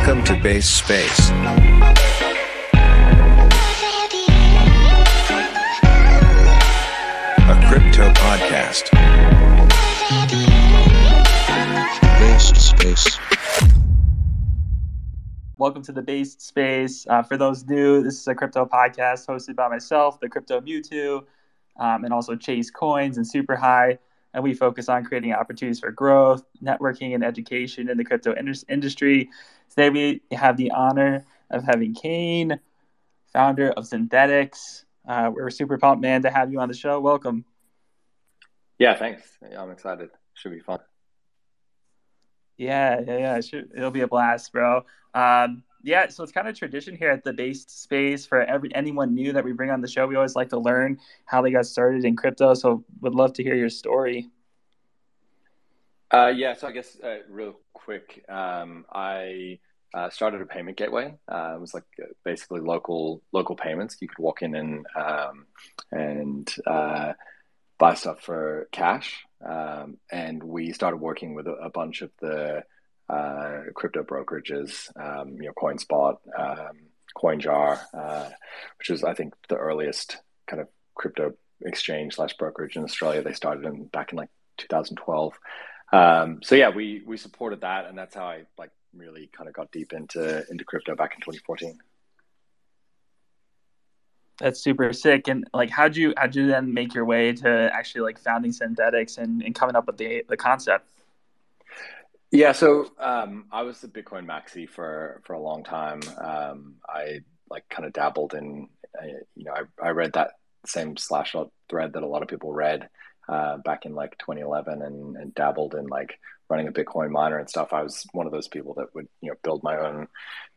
Welcome to Base Space. A crypto podcast. Base Space. Welcome to the Base Space. Uh, for those new, this is a crypto podcast hosted by myself, the Crypto Mewtwo, um, and also Chase Coins and Super High. And we focus on creating opportunities for growth, networking, and education in the crypto indus- industry. Today, we have the honor of having Kain, founder of Synthetix. Uh, we're super pumped, man, to have you on the show. Welcome. Yeah, thanks. I'm excited. Should be fun. Yeah, yeah, yeah. It should, it'll be a blast, bro. Um, yeah, so it's kind of tradition here at the based space for every anyone new that we bring on the show. We always like to learn how they got started in crypto. So would love to hear your story. Uh, yeah, so I guess uh, real quick, um, I uh, started a payment gateway. Uh, it was like uh, basically local local payments. You could walk in and um, and uh, buy stuff for cash. Um, and we started working with a, a bunch of the crypto brokerages, um, you know, CoinSpot, um, CoinJar, which was I think the earliest kind of crypto exchange slash brokerage in Australia. They started in back in like 2012. Um, so yeah, we we supported that, and that's how I like really kind of got deep into into crypto back in 2014. That's super sick. And like, how'd you how'd you then make your way to actually like founding Synthetix and, and coming up with the the concept? Yeah, so um, I was the Bitcoin maxi for for a long time. Um, I like kind of dabbled in, uh, you know, I, I read that same Slashdot thread that a lot of people read uh, back in like 2011 and, and dabbled in like running a Bitcoin miner and stuff. I was one of those people that would you know build my own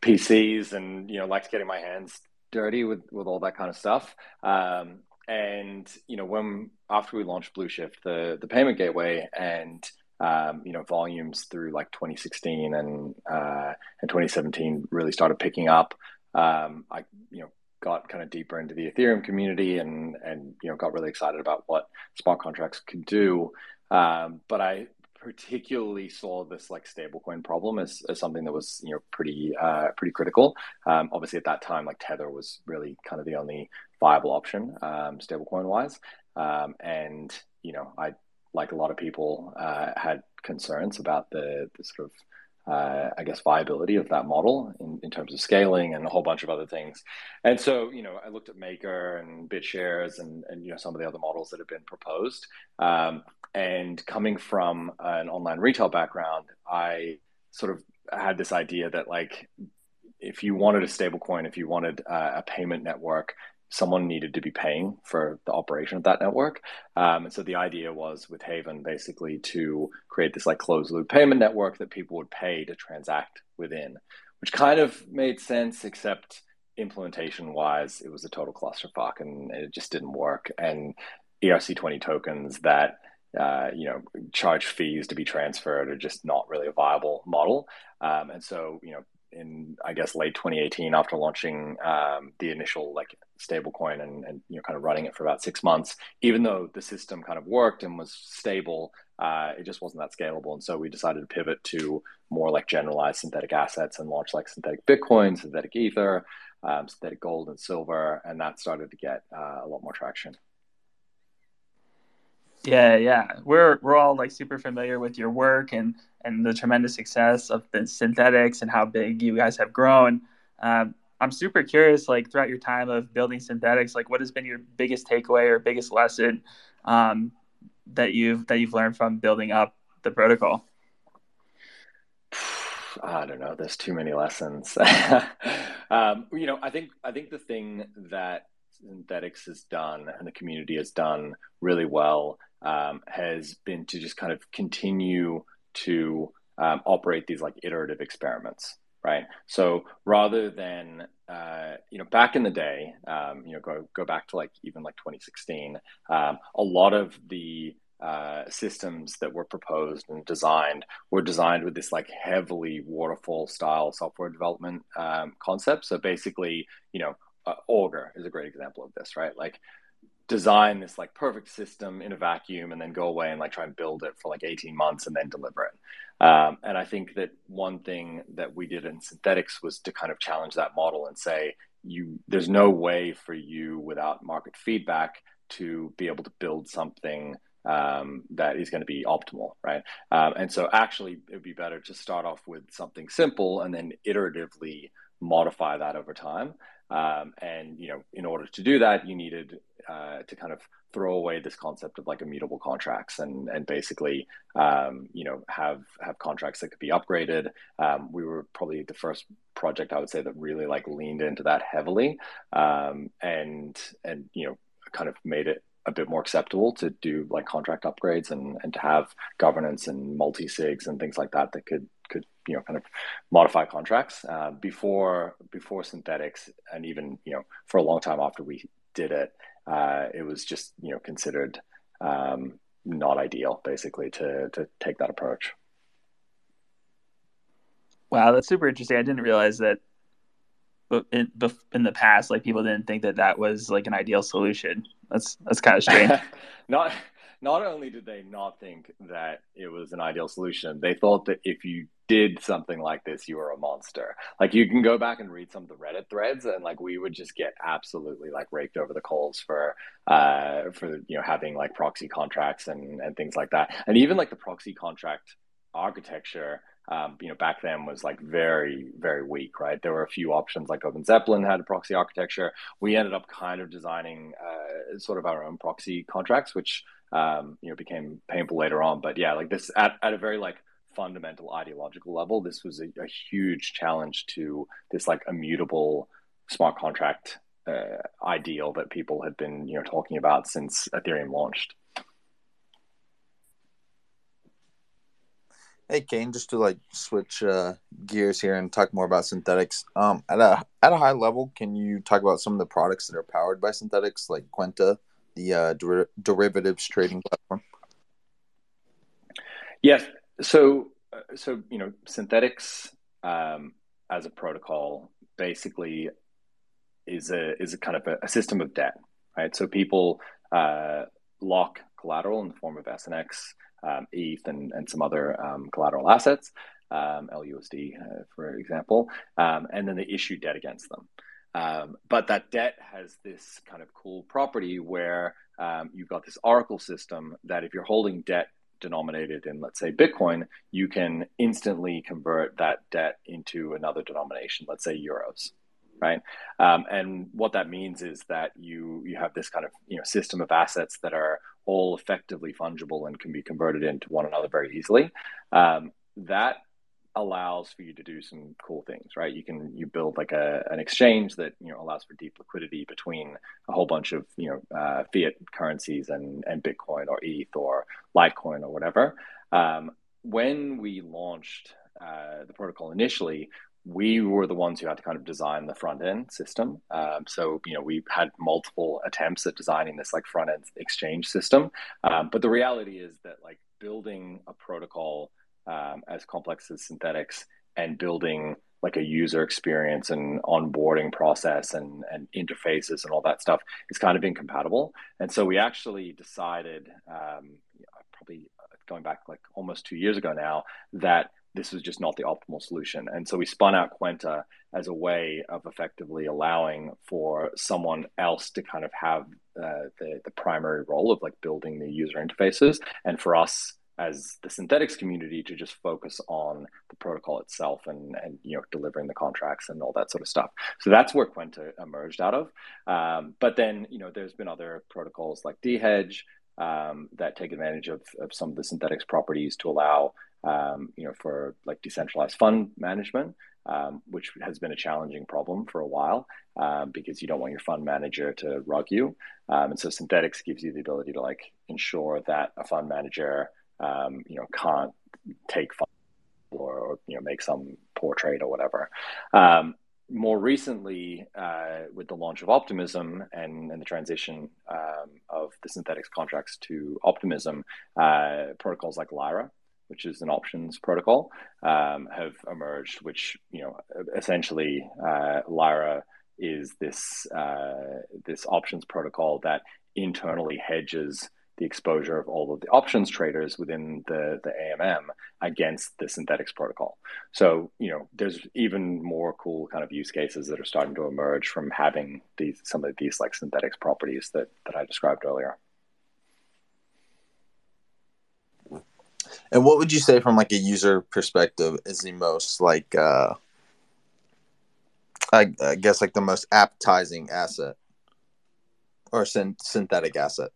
PCs and you know liked getting my hands dirty with with all that kind of stuff. Um, and you know when after we launched blueshyft, the the payment gateway and um, you know, volumes through like 2016 and uh, and 2017 really started picking up. Um, I you know got kind of deeper into the Ethereum community and and you know got really excited about what smart contracts could do. Um, but I particularly saw this like stablecoin problem as, as something that was you know pretty uh, pretty critical. Um, obviously, at that time, like Tether was really kind of the only viable option um, stablecoin wise, um, and you know I like a lot of people, uh, had concerns about the, the sort of, uh, I guess, viability of that model in, in terms of scaling and a whole bunch of other things. And so, you know, I looked at Maker and BitShares and, and you know, some of the other models that have been proposed. Um, and coming from an online retail background, I sort of had this idea that like, if you wanted a stablecoin, if you wanted uh, a payment network someone needed to be paying for the operation of that network. Um, and so the idea was with Havven basically to create this like closed loop payment network that people would pay to transact within, which kind of made sense, except implementation wise, it was a total clusterfuck and it just didn't work. And ERC20 tokens that uh, you know, charge fees to be transferred are just not really a viable model. Um, and so, you know, in I guess late 2018 after launching um, the initial like stablecoin and, and you know kind of running it for about six months. Even though the system kind of worked and was stable, uh, it just wasn't that scalable. And so we decided to pivot to more like generalized synthetic assets and launch like synthetic Bitcoin, synthetic Ether, um, synthetic gold and silver, and that started to get uh, a lot more traction. Yeah, yeah, we're we're all like super familiar with your work and and the tremendous success of the Synthetix and how big you guys have grown. Um, I'm super curious, like throughout your time of building Synthetix, like what has been your biggest takeaway or biggest lesson um, that you've that you've learned from building up the protocol? I don't know. There's too many lessons. um, you know, I think I think the thing that Synthetix has done and the community has done really well um, has been to just kind of continue to um, operate these like iterative experiments, right? So rather than uh, you know back in the day, um, you know go go back to like even like 2016, um, a lot of the uh, systems that were proposed and designed were designed with this like heavily waterfall style software development um, concept. So basically, you know, uh, Augur is a great example of this, right? Like design this like perfect system in a vacuum and then go away and like try and build it for like 18 months and then deliver it. Um, and I think that one thing that we did in Synthetix was to kind of challenge that model and say, you there's no way for you without market feedback to be able to build something um, that is going to be optimal, right? Um, and so actually, it would be better to start off with something simple and then iteratively modify that over time. Um, and you know, in order to do that, you needed uh, to kind of throw away this concept of like immutable contracts and and basically um, you know have have contracts that could be upgraded. Um, we were probably the first project I would say that really like leaned into that heavily um, and and you know kind of made it a bit more acceptable to do like contract upgrades and, and to have governance and multi sigs and things like that that could could you know kind of modify contracts uh, before before Synthetix and even you know for a long time after we did it uh, it was just you know considered um, not ideal basically to to take that approach. Wow that's super interesting. I didn't realize that in, in the past like people didn't think that that was like an ideal solution. That's that's kind of strange. Not not only did they not think that it was an ideal solution, they thought that if you did something like this, you were a monster. Like you can go back and read some of the Reddit threads, and like we would just get absolutely like raked over the coals for uh for you know having like proxy contracts and and things like that, and even like the proxy contract architecture um, you know, back then was like very, very weak, right? There were a few options like OpenZeppelin had a proxy architecture. We ended up kind of designing uh, sort of our own proxy contracts, which, um, you know, became painful later on. But yeah, like this at, at a very like fundamental ideological level, this was a, a huge challenge to this like immutable smart contract uh, ideal that people had been, you know, talking about since Ethereum launched. Hey Kain, just to like switch uh, gears here and talk more about Synthetix. Um, at a at a high level, can you talk about some of the products that are powered by Synthetix, like Kwenta, the uh, der- derivatives trading platform? Yes. So, uh, so you know, Synthetix um, as a protocol basically is a is a kind of a, a system of debt, right? So people uh, lock collateral in the form of SNX um, ETH and, and some other um, collateral assets, um, LUSD, uh, for example, um, and then they issue debt against them. Um, but that debt has this kind of cool property where um, you've got this Oracle system that if you're holding debt denominated in, let's say, Bitcoin, you can instantly convert that debt into another denomination, let's say euros right? Um, and what that means is that you you have this kind of you know system of assets that are all effectively fungible and can be converted into one another very easily. Um, that allows for you to do some cool things, right? You can you build like a an exchange that you know allows for deep liquidity between a whole bunch of you know uh, fiat currencies and and Bitcoin or ETH or Litecoin or whatever. Um, when we launched uh, the protocol initially, we were the ones who had to kind of design the front end system. Um, so, you know, we had multiple attempts at designing this like front end exchange system. Um, but the reality is that like building a protocol um, as complex as Synthetix and building like a user experience and onboarding process and, and interfaces and all that stuff is kind of incompatible. And so we actually decided, um, probably going back like almost two years ago now, that this was just not the optimal solution. And so we spun out Kwenta as a way of effectively allowing for someone else to kind of have uh, the, the primary role of like building the user interfaces. And for us as the Synthetix community to just focus on the protocol itself and, and you know delivering the contracts and all that sort of stuff. So that's where Kwenta emerged out of. Um, but then you know there's been other protocols like DHedge um, that take advantage of, of some of the Synthetix properties to allow um, you know, for like decentralized fund management, um, which has been a challenging problem for a while um, because you don't want your fund manager to rug you. Um, and so synthetics gives you the ability to like ensure that a fund manager, um, you know, can't take or, or, you know make some poor trade or whatever. Um, more recently, uh, with the launch of Optimism and, and the transition of the Synthetix contracts to Optimism, uh, protocols like Lyra which is an options protocol, um, have emerged, which you know essentially uh, Lyra is this uh, this options protocol that internally hedges the exposure of all of the options traders within the, the AMM against the Synthetix protocol. So, you know, there's even more cool kind of use cases that are starting to emerge from having these some of these like Synthetix properties that, that I described earlier. And what would you say from like a user perspective is the most like uh I, I guess like the most appetizing asset or syn- synthetic asset?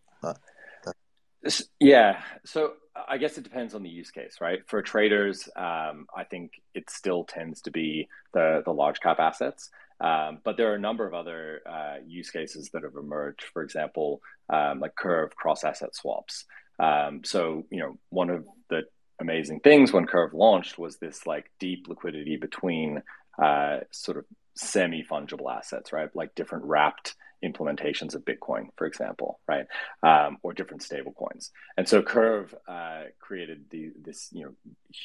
Yeah. So I guess it depends on the use case, right? For traders, um, I think it still tends to be the the large cap assets. Um, but there are a number of other uh, use cases that have emerged. For example, um, like curve cross asset swaps. Um, so you know, one of the amazing things when Curve launched was this like deep liquidity between uh, sort of semi fungible assets, right? Like different wrapped implementations of Bitcoin, for example, right, um, or different stable coins. And so Curve uh, created the, this you know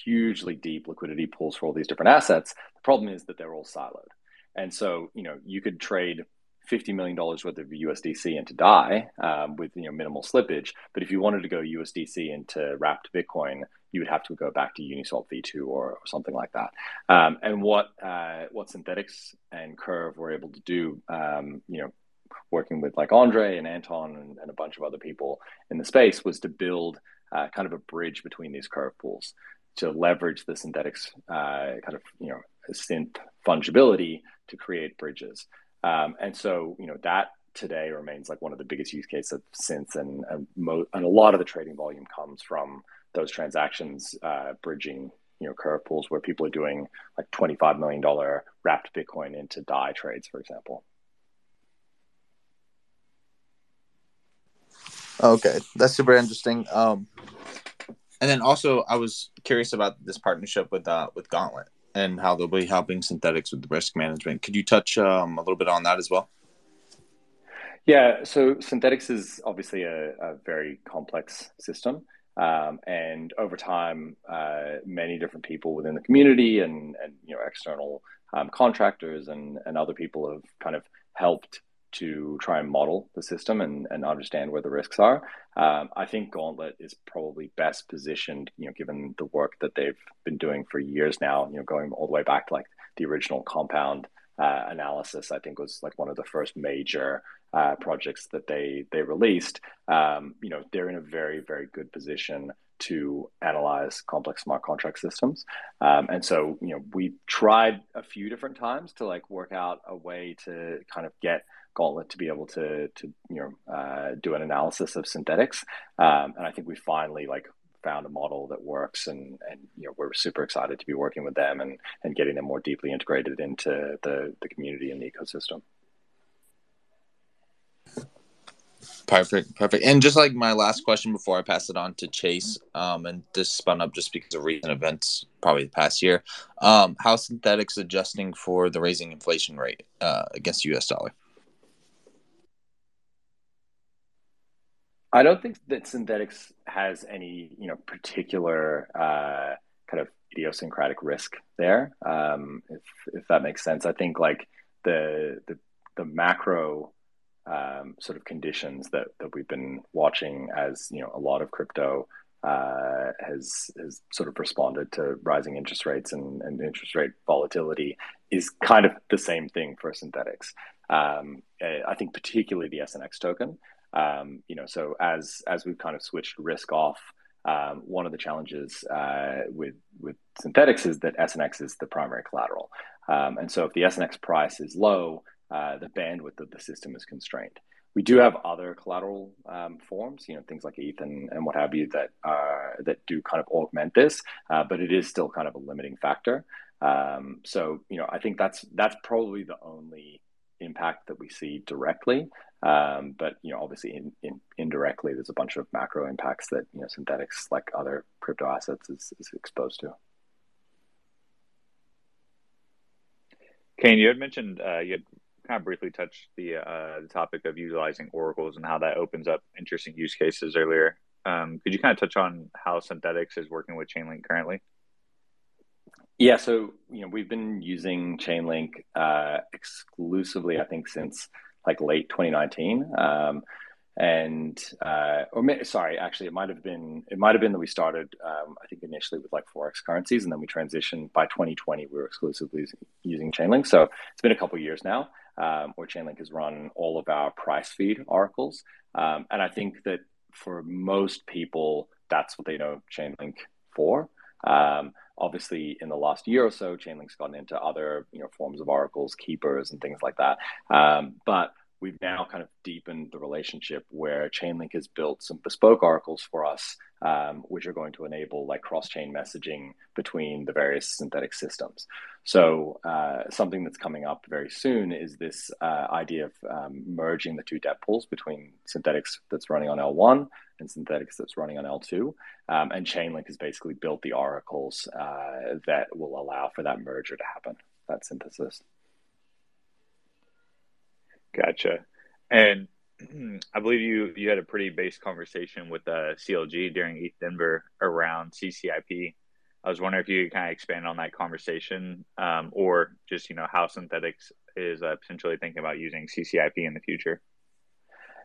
hugely deep liquidity pools for all these different assets. The problem is that they're all siloed, and so you know you could trade. $50 million worth of USDC into DAI um, with you know minimal slippage. But if you wanted to go USDC into wrapped Bitcoin, you would have to go back to Uniswap v2 or, or something like that. Um, and what uh, what Synthetix and Curve were able to do, um, you know, working with like Andre and Anton and, and, a bunch of other people in the space was to build uh, kind of a bridge between these curve pools to leverage the Synthetix uh, kind of you know synth fungibility to create bridges. Um, and so you know that today remains like one of the biggest use cases of synths, and and, mo- and a lot of the trading volume comes from those transactions uh, bridging you know curve pools where people are doing like twenty five million dollar wrapped Bitcoin into DAI trades, for example. Okay, that's super interesting. Um, and then also, I was curious about this partnership with uh, with Gauntlet and how they'll be helping Synthetix with the risk management. Could you touch um, a little bit on that as well? Yeah, so Synthetix is obviously a, a very complex system. Um, and over time, uh, many different people within the community and, and you know external um, contractors and, and other people have kind of helped to try and model the system and, and understand where the risks are. Um, I think Gauntlet is probably best positioned, you know, given the work that they've been doing for years now, you know, going all the way back to like the original compound uh, analysis, I think was like one of the first major uh, projects that they they released. Um, you know, they're in a very very good position to analyze complex smart contract systems. Um, and so, you know, we tried a few different times to like work out a way to kind of get Gauntlet to be able to to you know uh, do an analysis of Synthetix. Um, and I think we finally like found a model that works and and you know we're super excited to be working with them and and getting them more deeply integrated into the the community and the ecosystem perfect perfect and just like my last question before i pass it on to chase um and this spun up just because of recent events probably the past year um how Synthetix adjusting for the raising inflation rate uh, against us dollar I don't think that Synthetix has any, you know, particular uh, kind of idiosyncratic risk there. Um, if if that makes sense, I think like the the the macro um, sort of conditions that that we've been watching as you know a lot of crypto uh, has has sort of responded to rising interest rates and, and interest rate volatility is kind of the same thing for Synthetix. Um, I think particularly the SNX token. Um, you know, so as as we've kind of switched risk off, um, one of the challenges uh, with with Synthetix is that SNX is the primary collateral, um, and so if the SNX price is low, uh, the bandwidth of the system is constrained. We do have other collateral um, forms, you know, things like ETH and, and what have you that uh, that do kind of augment this, uh, but it is still kind of a limiting factor. Um, so, you know, I think that's that's probably the only impact that we see directly. Um, but you know, obviously, in, in, indirectly, there's a bunch of macro impacts that you know Synthetix, like other crypto assets, is, is exposed to. Kain, you had mentioned uh, you had kind of briefly touched the uh, the topic of utilizing oracles and how that opens up interesting use cases earlier. Um, could you kind of touch on how Synthetix is working with Chainlink currently? Yeah, so you know we've been using Chainlink uh, exclusively, I think, since like late 2019. Um, and uh, or sorry, actually, it might have been it might have been that we started, um, I think, initially with like forex currencies, and then we transitioned. By 2020, we were exclusively using Chainlink. So it's been a couple years now um, where Chainlink has run all of our price feed oracles, um, and I think that for most people, that's what they know Chainlink for. Um, obviously, in the last year or so, Chainlink's gotten into other you know forms of oracles, keepers, and things like that. Um, but we've now kind of deepened the relationship where Chainlink has built some bespoke oracles for us, um, which are going to enable like cross-chain messaging between the various synthetic systems. So uh, something that's coming up very soon is this uh, idea of um, merging the two debt pools between Synthetix that's running on L1 and Synthetix that's running on L2. Um, and Chainlink has basically built the oracles uh, that will allow for that merger to happen, that synthesis. Gotcha. And I believe you you had a pretty base conversation with uh, CLG during ETH Denver around CCIP. I was wondering if you could kind of expand on that conversation, um, or just you know how Synthetix is uh, potentially thinking about using CCIP in the future.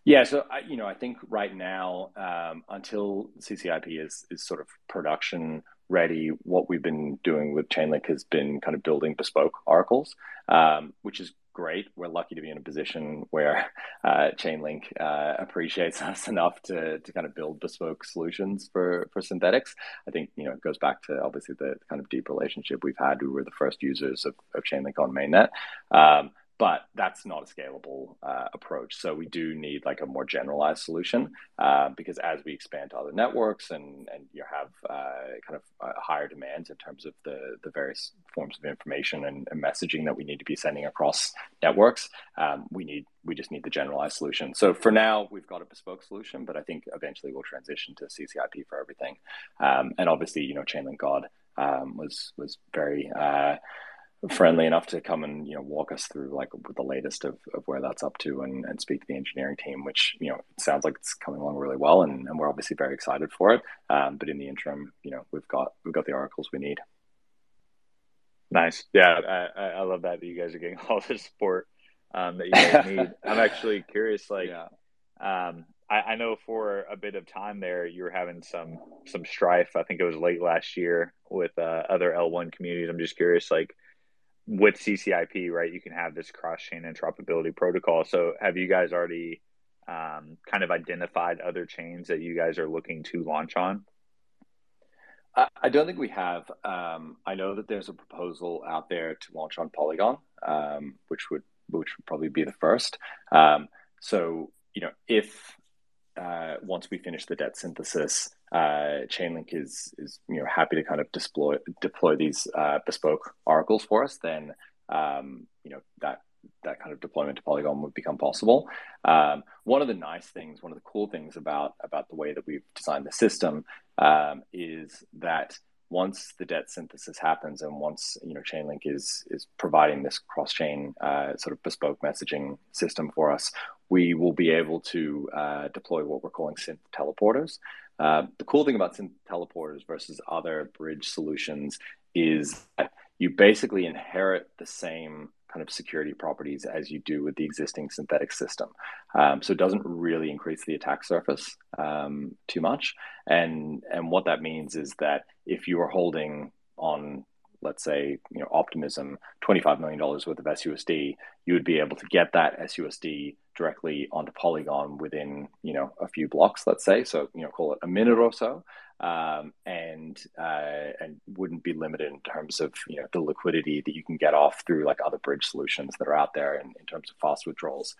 Yeah, so I, you know, I think right now, um, until CCIP is is sort of production ready, what we've been doing with Chainlink has been kind of building bespoke oracles, um, which is great. We're lucky to be in a position where uh, Chainlink uh, appreciates us enough to, to kind of build bespoke solutions for, for Synthetix. I think, you know, it goes back to obviously the kind of deep relationship we've had. We were the first users of, of Chainlink on mainnet. Um, but that's not a scalable uh, approach. So we do need like a more generalized solution uh, because as we expand to other networks and and you have uh, kind of higher demands in terms of the the various forms of information and, and messaging that we need to be sending across networks, um, we need we just need the generalized solution. So for now, we've got a bespoke solution, but I think eventually we'll transition to CCIP for everything. Um, and obviously, you know, Chainlink God um, was was very uh, friendly enough to come and you know walk us through like the latest of, of where that's up to and, and speak to the engineering team which you know sounds like it's coming along really well and, and we're obviously very excited for it. Um, but in the interim you know we've got we've got the oracles we need. Nice. Yeah i, I love that, that you guys are getting all the support um, that you guys need. I'm actually curious like yeah. um, I, I know for a bit of time there you were having some some strife. I think it was late last year with uh, other l1 communities. I'm just curious like with CCIP, right, you can have this cross chain interoperability protocol. So, have you guys already um, kind of identified other chains that you guys are looking to launch on? I don't think we have. Um, I know that there's a proposal out there to launch on Polygon, um, which would which would probably be the first. Um, so, you know, if uh, once we finish the debt synthesis, uh, Chainlink is is you know happy to kind of deploy deploy these uh, bespoke oracles for us, then um, you know that that kind of deployment to Polygon would become possible. Um, one of the nice things, one of the cool things about about the way that we've designed the system um, is that once the debt synthesis happens and once you know Chainlink is is providing this cross chain uh, sort of bespoke messaging system for us, we will be able to uh, deploy what we're calling synth teleporters. Uh, the cool thing about synth teleporters versus other bridge solutions is that you basically inherit the same kind of security properties as you do with the existing synthetic system. Um, so it doesn't really increase the attack surface um, too much. And and what that means is that if you are holding on let's say, you know, Optimism, $25 million worth of SUSD, you would be able to get that SUSD directly onto Polygon within, you know, a few blocks, let's say. So, you know, call it a minute or so. Um, and uh, and wouldn't be limited in terms of you know the liquidity that you can get off through like other bridge solutions that are out there in, in terms of fast withdrawals.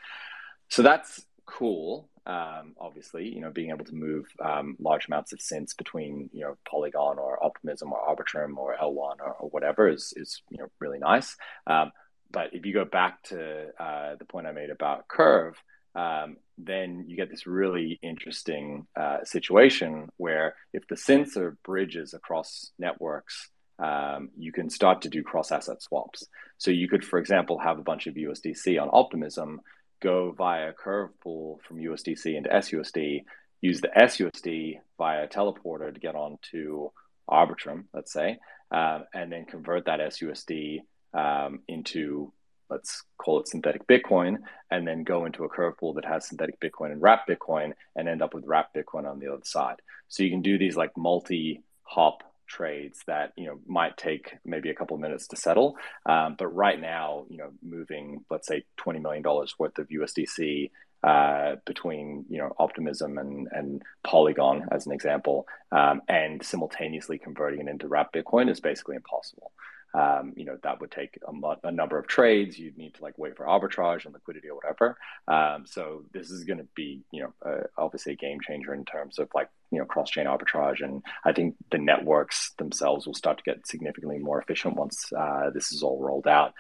So that's cool. Um, obviously, you know, being able to move um, large amounts of synths between, you know, Polygon or Optimism or Arbitrum or L1 or, or whatever is, is, you know, really nice. Um, but if you go back to uh, the point I made about Curve, um, then you get this really interesting uh, situation where if the are bridges across networks, um, you can start to do cross asset swaps. So you could, for example, have a bunch of USDC on Optimism go via curve pool from USDC into SUSD, use the SUSD via teleporter to get onto Arbitrum, let's say, um, and then convert that SUSD um, into let's call it synthetic Bitcoin, and then go into a curve pool that has synthetic Bitcoin and wrapped Bitcoin and end up with wrapped Bitcoin on the other side. So you can do these like multi hop trades that you know might take maybe a couple of minutes to settle. Um, but right now you know moving let's say 20 million dollars worth of usdc uh, between you know optimism and and polygon as an example um, and simultaneously converting it into wrapped bitcoin is basically impossible um, you know that would take a, a, number of trades. You'd need to like wait for arbitrage and liquidity or whatever. Um, so this is going to be you know uh, obviously a game changer in terms of like you know cross-chain arbitrage. And i think the networks themselves will start to get significantly more efficient once uh, this is all rolled out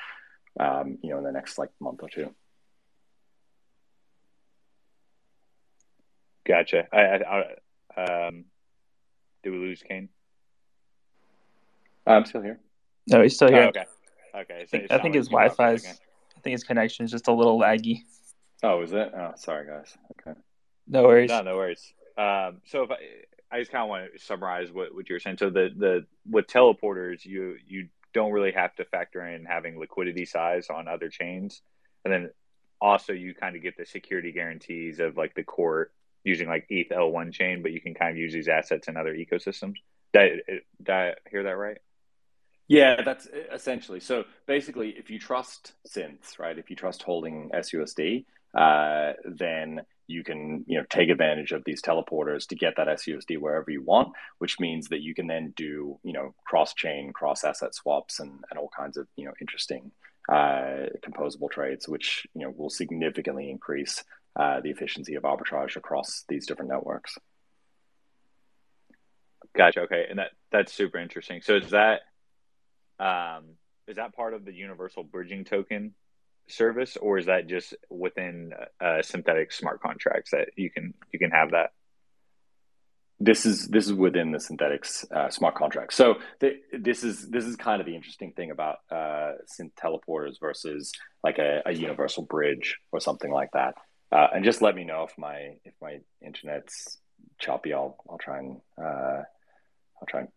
um, you know in the next like month or two. Gotcha. I, I, I um did we lose Kain? I'm still here no, he's still here. Oh, okay. Okay. So I think, his Wi-Fi is. I think his connection is just a little laggy. Oh, is it? Oh, sorry, guys. Okay. No worries. No, no worries. Um, so if I, I just kind of want to summarize what, what you're saying. So the the with teleporters, you you don't really have to factor in having liquidity size on other chains, and then also you kind of get the security guarantees of like the core using like ETH L1 chain, but you can kind of use these assets in other ecosystems. Did I, did I hear that right? Yeah, that's essentially. So basically, if you trust synths, right? If you trust holding SUSD, uh, then you can you know take advantage of these teleporters to get that SUSD wherever you want, which means that you can then do you know cross chain, cross asset swaps, and, and all kinds of you know interesting uh, composable trades, which you know will significantly increase uh, the efficiency of arbitrage across these different networks. Gotcha. Okay, and that that's super interesting. So is that um, is that part of the universal bridging token service, or is that just within uh, synthetic smart contracts that you can you can have that? This is this is within the Synthetix uh, smart contract. So the, this is this is kind of the interesting thing about uh, synth teleporters versus like a, a universal bridge or something like that. Uh, and just let me know if my if my internet's choppy. I'll I'll try and uh, I'll try and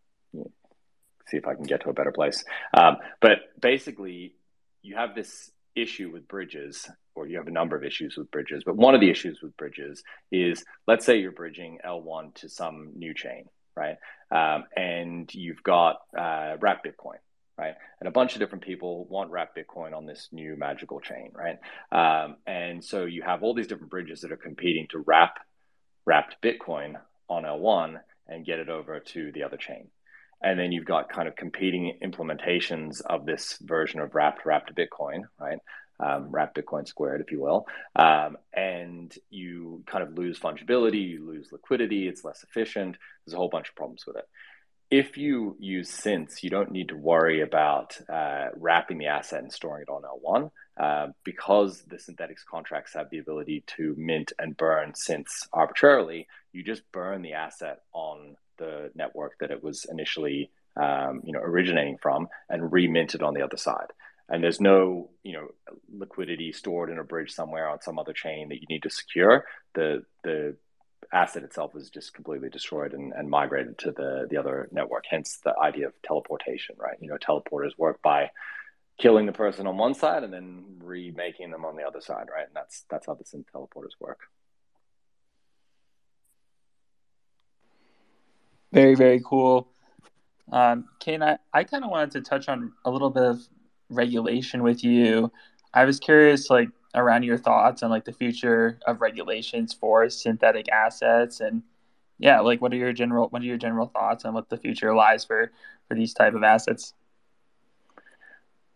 see if I can get to a better place. Um, but basically, you have this issue with bridges, or you have a number of issues with bridges. But one of the issues with bridges is, let's say you're bridging L1 to some new chain, right? Um, and you've got uh, wrapped Bitcoin, right? And a bunch of different people want wrapped Bitcoin on this new magical chain, right? Um, and so you have all these different bridges that are competing to wrap wrapped Bitcoin on L1 and get it over to the other chain and then you've got kind of competing implementations of this version of wrapped wrapped bitcoin right? Um, wrapped bitcoin squared if you will. Um, and you kind of lose fungibility you lose liquidity it's less efficient. There's a whole bunch of problems with it. If you use synths you don't need to worry about uh, wrapping the asset and storing it on l1 uh, because the Synthetix contracts have the ability to mint and burn synths arbitrarily. You just burn the asset on the network that it was initially um, you know originating from and reminted on the other side. And there's no you know liquidity stored in a bridge somewhere on some other chain that you need to secure. The the asset itself is just completely destroyed and, and migrated to the the other network hence the idea of teleportation right? You know teleporters work by killing the person on one side and then remaking them on the other side right? And that's that's how the synth teleporters work Very, very cool. Um, Kain, I, I kind of wanted to touch on a little bit of regulation with you. I was curious, like, around your thoughts on like the future of regulations for synthetic assets and yeah like what are your general what are your general thoughts on what the future lies for for these type of assets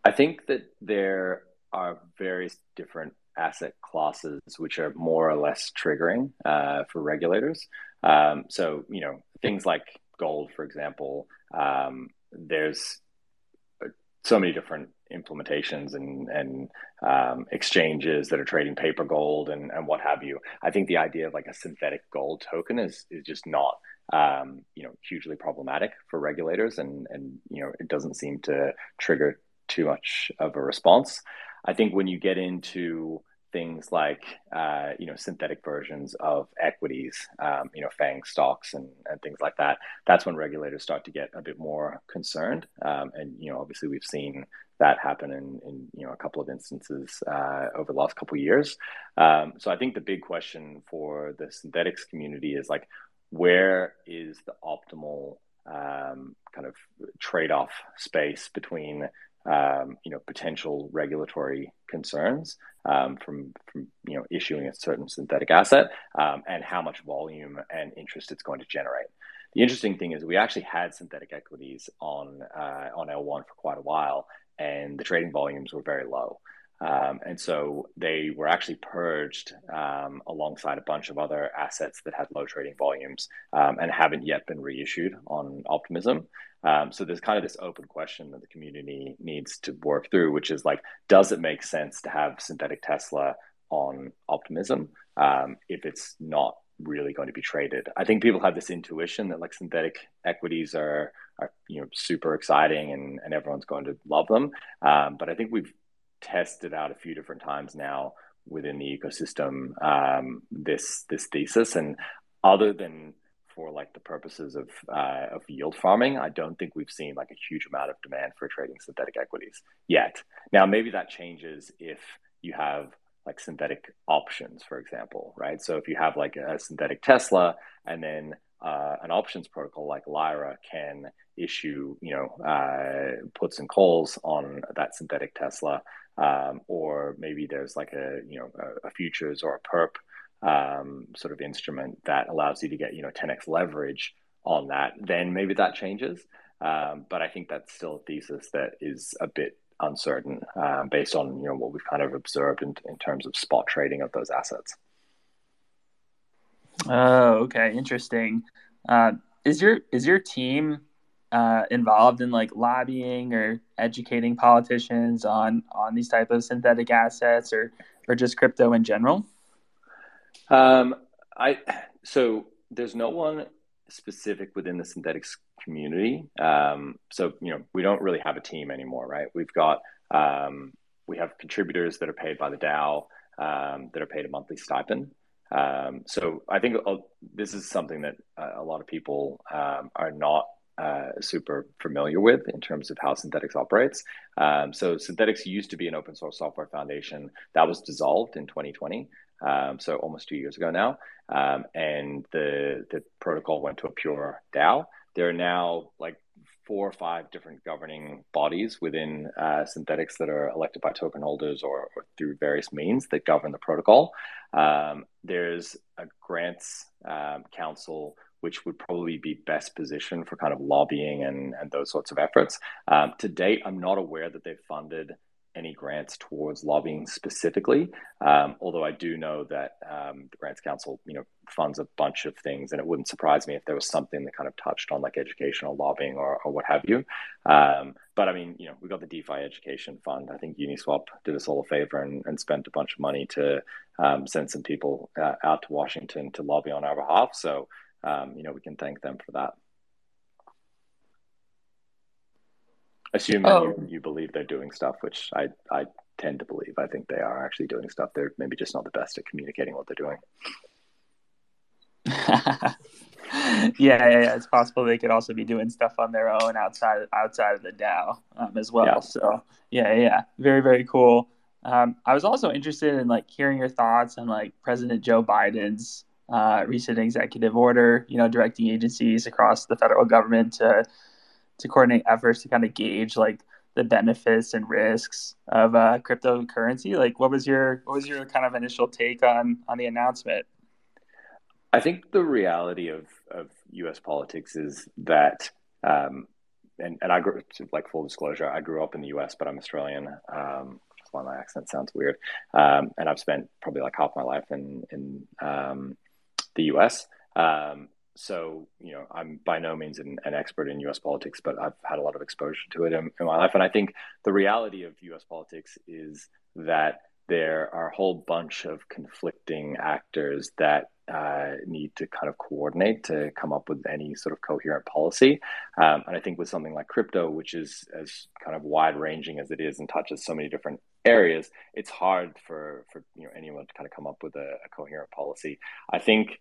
i think that there are various different asset classes which are more or less triggering uh, for regulators um, so you know things like gold, for example, um, there's so many different implementations and, and um, exchanges that are trading paper gold and, and what have you. I think the idea of like a synthetic gold token is is just not um, you know hugely problematic for regulators, and and you know it doesn't seem to trigger too much of a response. I think when you get into things like uh, you know synthetic versions of equities, um, you know FANG stocks and, and things like that, that's when regulators start to get a bit more concerned. Um, and you know obviously we've seen that happen in, in you know a couple of instances uh, over the last couple of years. Um, so I think the big question for the Synthetix community is like where is the optimal um, kind of trade-off space between um, you know potential regulatory concerns um, from from you know issuing a certain synthetic asset um, and how much volume and interest it's going to generate. The interesting thing is we actually had synthetic equities on uh, on L1 for quite a while, and the trading volumes were very low. Um, and so they were actually purged um, alongside a bunch of other assets that had low trading volumes um, and haven't yet been reissued on Optimism. Um, so there's kind of this open question that the community needs to work through, which is like, does it make sense to have synthetic Tesla on Optimism um, if it's not really going to be traded? I think people have this intuition that like synthetic equities are, are you know super exciting and, and everyone's going to love them. Um, but I think we've tested out a few different times now within the ecosystem um, this this thesis and other than for like the purposes of uh, of yield farming, I don't think we've seen like a huge amount of demand for trading synthetic equities yet. Now, maybe that changes if you have like synthetic options, for example, right? So if you have like a synthetic Tesla and then uh, an options protocol like Lyra can issue, you know, uh, puts and calls on that synthetic Tesla, um, or maybe there's like a you know a, a futures or a perp um, sort of instrument that allows you to get you know 10x leverage on that, then maybe that changes. Um, but I think that's still a thesis that is a bit uncertain uh, based on you know what we've kind of observed in, in terms of spot trading of those assets. Oh, okay, interesting. Uh, is your is your team uh, involved in like lobbying or educating politicians on on these type of synthetic assets or or just crypto in general? Um, I so there's no one specific within the Synthetix community. Um, so you know we don't really have a team anymore, right? We've got um, we have contributors that are paid by the DAO um, that are paid a monthly stipend. Um, so I think uh, this is something that uh, a lot of people um, are not uh, super familiar with in terms of how Synthetix operates. Um, so Synthetix used to be an open source software foundation that was dissolved in 2020 um, so almost two years ago now. Um, and the the protocol went to a pure DAO. There are now like four or five different governing bodies within uh, Synthetix that are elected by token holders or, or through various means that govern the protocol. Um, there's a grants um, council which would probably be best positioned for kind of lobbying and, and those sorts of efforts. Um, to date, I'm not aware that they've funded any grants towards lobbying specifically. Um, although I do know that um, the Grants Council, you know, funds a bunch of things, and it wouldn't surprise me if there was something that kind of touched on like educational lobbying or, or what have you. Um, but I mean, you know, we got the DeFi Education Fund. I think Uniswap did us all a favor and, and spent a bunch of money to um, send some people uh, out to Washington to lobby on our behalf. So, um, you know, we can thank them for that. Assuming oh. you, you believe they're doing stuff, which I, I tend to believe. I think they are actually doing stuff. They're maybe just not the best at communicating what they're doing. yeah, yeah, yeah, it's possible they could also be doing stuff on their own outside outside of the DAO um, as well. Yeah. So yeah, yeah, very very cool. Um, I was also interested in like hearing your thoughts on like President Joe Biden's uh, recent executive order, you know, directing agencies across the federal government to to coordinate efforts to kind of gauge like the benefits and risks of uh, cryptocurrency. Like, what was your what was your kind of initial take on on the announcement? I think the reality of of U.S. politics is that, um, and and I grew like full disclosure, I grew up in the U.S., but I'm Australian. Um, why my accent sounds weird. Um, and I've spent probably like half my life in in um, the U.S. Um, so you know i'm by no means an, an, expert in us politics but i've had a lot of exposure to it in, in, my life and i think the reality of us politics is that there are a whole bunch of conflicting actors that uh, need to kind of coordinate to come up with any sort of coherent policy. Um, and I think with something like crypto, which is as kind of wide ranging as it is and touches so many different areas, it's hard for for you know anyone to kind of come up with a, a coherent policy. I think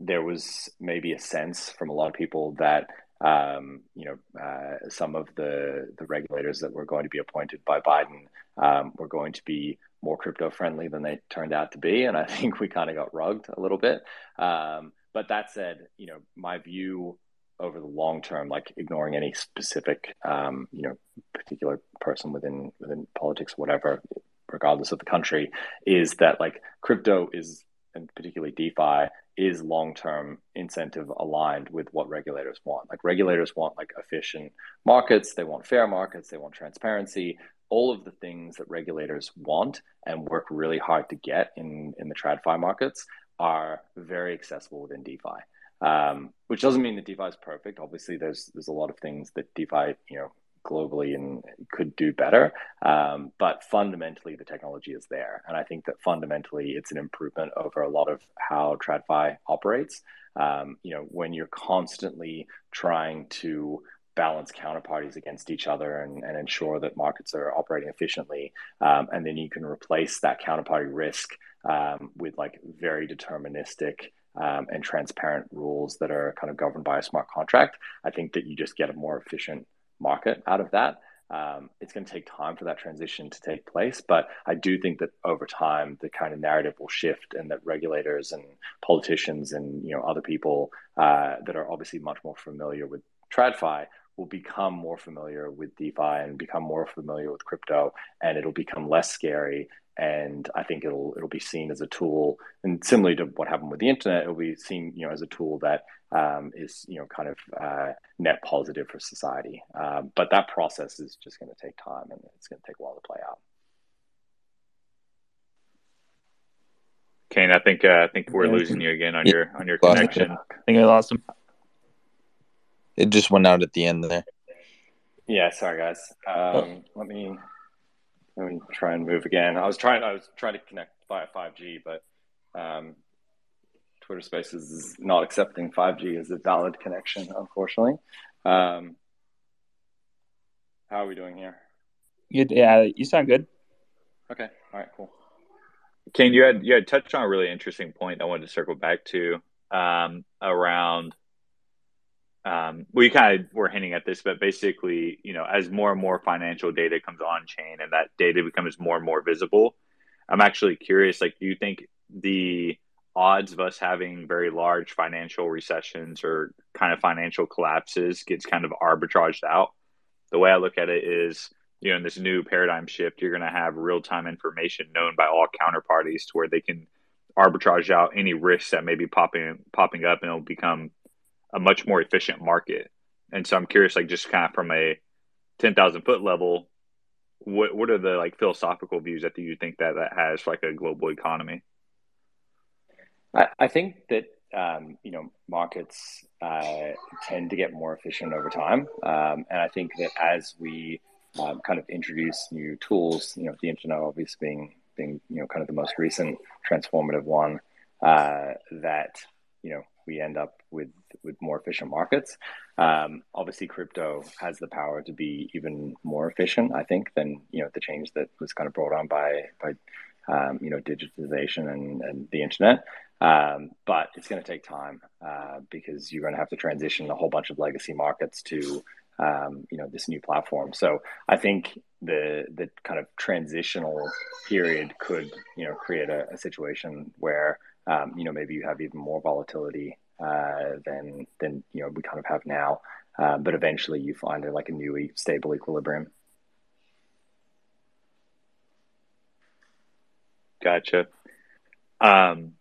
there was maybe a sense from a lot of people that um, you know, uh, some of the the regulators that were going to be appointed by Biden um, were going to be more crypto friendly than they turned out to be, and I think we kind of got rugged a little bit. Um, but that said, you know, my view over the long term, like ignoring any specific, um, you know, particular person within within politics, whatever, regardless of the country, is that like crypto is and particularly DeFi is long-term incentive aligned with what regulators want. Like regulators want like efficient markets, they want fair markets, they want transparency, all of the things that regulators want and work really hard to get in in the TradFi markets are very accessible within DeFi. Um, which doesn't mean that DeFi is perfect. Obviously, there's there's a lot of things that DeFi you know globally and could do better. Um, but fundamentally, the technology is there. And I think that fundamentally, it's an improvement over a lot of how TradFi operates. Um, you know, when you're constantly trying to balance counterparties against each other and, and ensure that markets are operating efficiently, um, and then you can replace that counterparty risk um, with like very deterministic um, and transparent rules that are kind of governed by a smart contract, I think that you just get a more efficient market out of that. Um, it's going to take time for that transition to take place, but I do think that over time the kind of narrative will shift, and that regulators and politicians and you know other people uh, that are obviously much more familiar with TradFi will become more familiar with DeFi and become more familiar with crypto, and it'll become less scary. And I think it'll it'll be seen as a tool, and similarly to what happened with the internet, it'll be seen you know as a tool that um, is you know kind of uh, net positive for society. Um, but that process is just going to take time, and it's going to take a while to play out. Kain, I think uh, I think we're losing you again on your on your connection. I think I lost him. It just went out at the end there. Yeah, sorry guys. Um, let me let me try and move again. I was trying I was trying to connect via five G, but um, Twitter Spaces is not accepting 5G as a valid connection, unfortunately. Um, how are we doing here? You, yeah, you sound good. Okay. All right. Cool. Kain, you had you had touched on a really interesting point. I wanted to circle back to um, around. Um, we kind of were hinting at this, but basically, you know, as more and more financial data comes on chain and that data becomes more and more visible, I'm actually curious. Like, do you think the odds of us having very large financial recessions or kind of financial collapses gets kind of arbitraged out. The way I look at it is, you know, in this new paradigm shift, you're going to have real time information known by all counterparties to where they can arbitrage out any risks that may be popping popping up, and it'll become a much more efficient market. And so I'm curious, like just kind of from a ten thousand foot level, what what are the like philosophical views that you think that that has for like a global economy? I, I think that um, you know markets uh, tend to get more efficient over time, um, and I think that as we um, kind of introduce new tools, you know, the internet obviously being being you know kind of the most recent transformative one, uh, that you know we end up with with more efficient markets. Um, obviously, crypto has the power to be even more efficient. I think than you know the change that was kind of brought on by by um, you know digitization and, and the internet. Um, but it's going to take time uh, because you're going to have to transition a whole bunch of legacy markets to um, you know this new platform. So I think the the kind of transitional period could you know create a, a situation where um, you know maybe you have even more volatility uh, than than you know we kind of have now. Uh, but eventually you find like a new stable equilibrium. Gotcha. Um,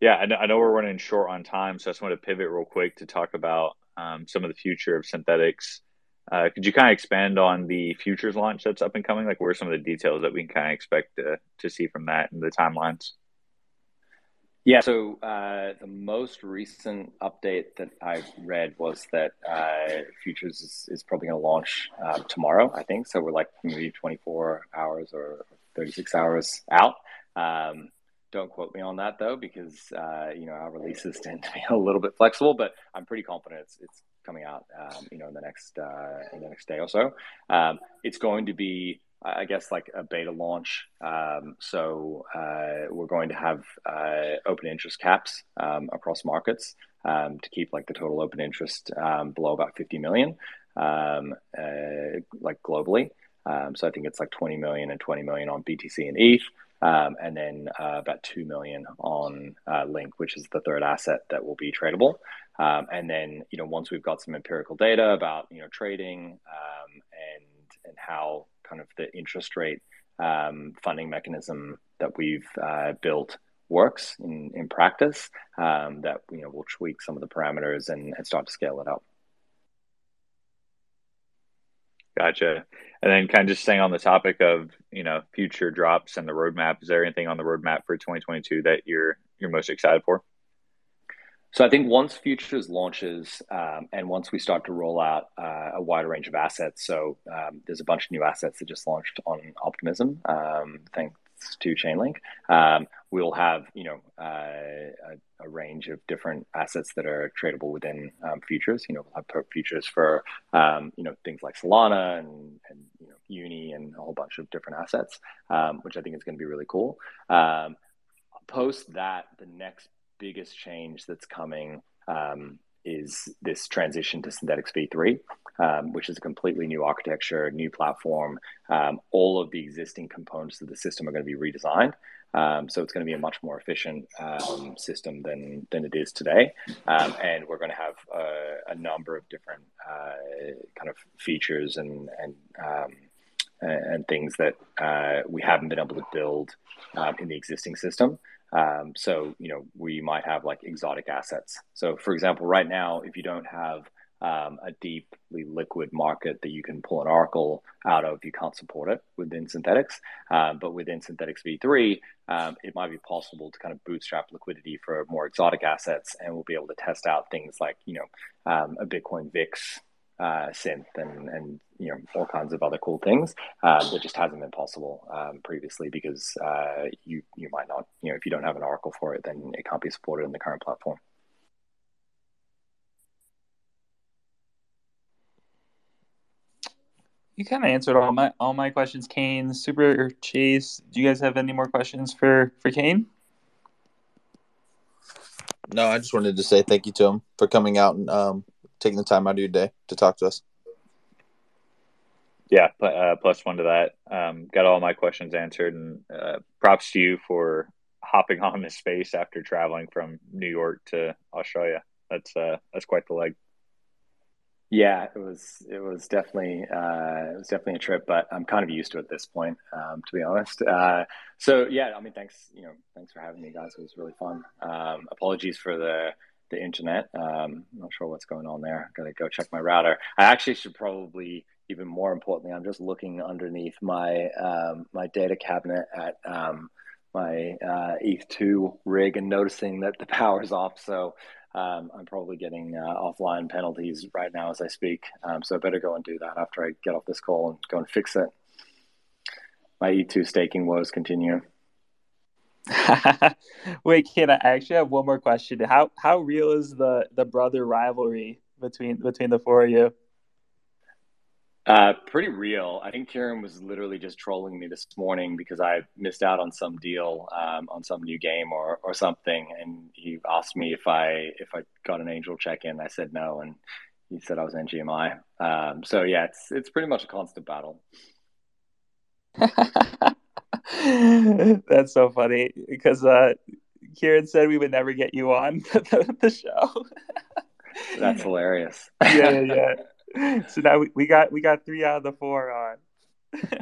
yeah, I know, I know, we're running short on time, so I just want to pivot real quick to talk about um, some of the future of Synthetix. Uh, could you kind of expand on the futures launch that's up and coming? Like, what are some of the details that we can kind of expect to, to see from that and the timelines? Yeah, so uh, the most recent update that I've read was that uh, futures is, is probably going to launch uh, tomorrow, I think. So we're like maybe 24 hours or 36 hours out. Um, don't quote me on that though, because uh, you know our releases tend to be a little bit flexible. But I'm pretty confident it's, it's coming out, um, you know, in the next uh, in the next day or so. Um, it's going to be, I guess, like a beta launch. Um, so uh, we're going to have uh, open interest caps um, across markets um, to keep like the total open interest um, below about 50 million, uh, like globally. so I think it's like 20 million and 20 million on BTC and ETH. Um, and then uh, about 2 million on uh, Link, which is the third asset that will be tradable. Um, and then, you know, once we've got some empirical data about, you know, trading um, and, and how kind of the interest rate um, funding mechanism that we've uh, built works in, in practice, um, that, you know, we'll tweak some of the parameters and, and start to scale it up. Gotcha. And then kind of just staying on the topic of, you know, future drops and the roadmap, is there anything on the roadmap for 2022 that you're you're most excited for? So I think once Futures launches um, and once we start to roll out uh, a wider range of assets, so um, there's a bunch of new assets that just launched on Optimism, um, thanks to Chainlink. Um, we'll have you know uh, a, a, range of different assets that are tradable within um, futures. You know, we'll have futures for um, you know things like Solana and, and you know Uni and a whole bunch of different assets, which I think is going to be really cool. Post that, the next biggest change that's coming um, is this transition to Synthetix v3, um, which is a completely new architecture, new platform. Um, all of the existing components of the system are going to be redesigned. Um, so it's going to be a much more efficient um, system than, than it is today. Um, and we're going to have a, a number of different uh, kind of features and, and, and things that uh, we haven't been able to build in the existing system. Um, so, you know, we might have like exotic assets. So, for example, right now, if you don't have um, a deeply liquid market that you can pull an oracle out of, you can't support it within Synthetix. Um, but within Synthetix v3, um, it might be possible to kind of bootstrap liquidity for more exotic assets, and we'll be able to test out things like, you know, um, a Bitcoin VIX uh, synth and, and you know all kinds of other cool things uh, that just hasn't been possible um, previously because uh, you you might not you know if you don't have an oracle for it then it can't be supported in the current platform. You kind of answered all my all my questions, Kain. Super Chase. Do you guys have any more questions for for Kain? No, I just wanted to say thank you to him for coming out and um, taking the time out of your day to talk to us. Yeah, uh, plus one to that. Um, got all my questions answered, and uh, props to you for hopping on this space after traveling from New York to Australia. That's uh, that's quite the leg. Yeah, it was it was definitely uh, it was definitely a trip, but I'm kind of used to it at this point, um, to be honest. Uh, so yeah, I mean, thanks you know thanks for having me, guys. It was really fun. Um, apologies for the the internet. Um, I'm not sure what's going on there. Got to go check my router. I actually should probably, even more importantly, I'm just looking underneath my um, my data cabinet at um, my uh, ETH2 rig and noticing that the power's off. So um, I'm probably getting uh, offline penalties right now as I speak. Um, so I better go and do that after I get off this call and go and fix it. My ETH2 staking woes continue. Wait, can I actually have one more question? How how real is the the brother rivalry between between the four of you? Uh, pretty real. I think Kieran was literally just trolling me this morning because I missed out on some deal um, on some new game or, or something, and he asked me if I if I got an angel check in. I said no, and he said I was NGMI. Um, so yeah, it's it's pretty much a constant battle. That's so funny because uh, Kieran said we would never get you on the, the show. That's hilarious. yeah, yeah, yeah. So now we, we got we got three out of the four on.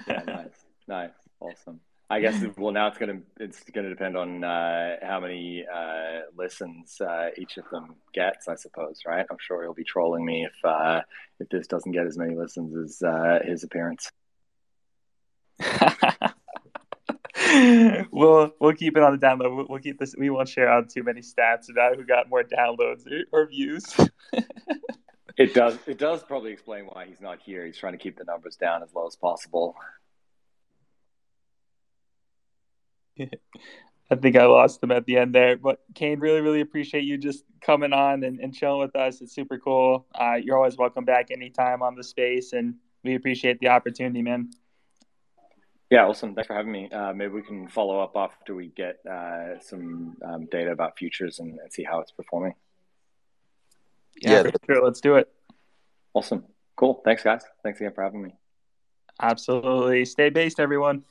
yeah, nice, nice, awesome. I guess well now it's gonna it's gonna depend on uh, how many uh, listens uh, each of them gets, I suppose, right? I'm sure he'll be trolling me if uh, if this doesn't get as many listens as uh, his appearance. we'll we'll keep it on the download. We'll, we'll, keep this. We won't share out too many stats about who got more downloads or, or views. it does. It does probably explain why he's not here. He's trying to keep the numbers down as low as possible. I think I lost him at the end there. But Kain, really, really appreciate you just coming on and, and chilling with us. It's super cool. Uh, you're always welcome back anytime on the space, and we appreciate the opportunity, man. Yeah, awesome. Thanks for having me. Uh, maybe we can follow up after we get uh, some um, data about futures and, and, see how it's performing. Yeah, yeah sure. Let's do it. Awesome. Cool. Thanks, guys. Thanks again for having me. Absolutely. Stay based, everyone.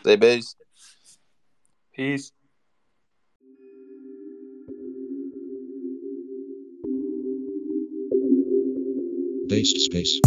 Stay based. Peace. Based space.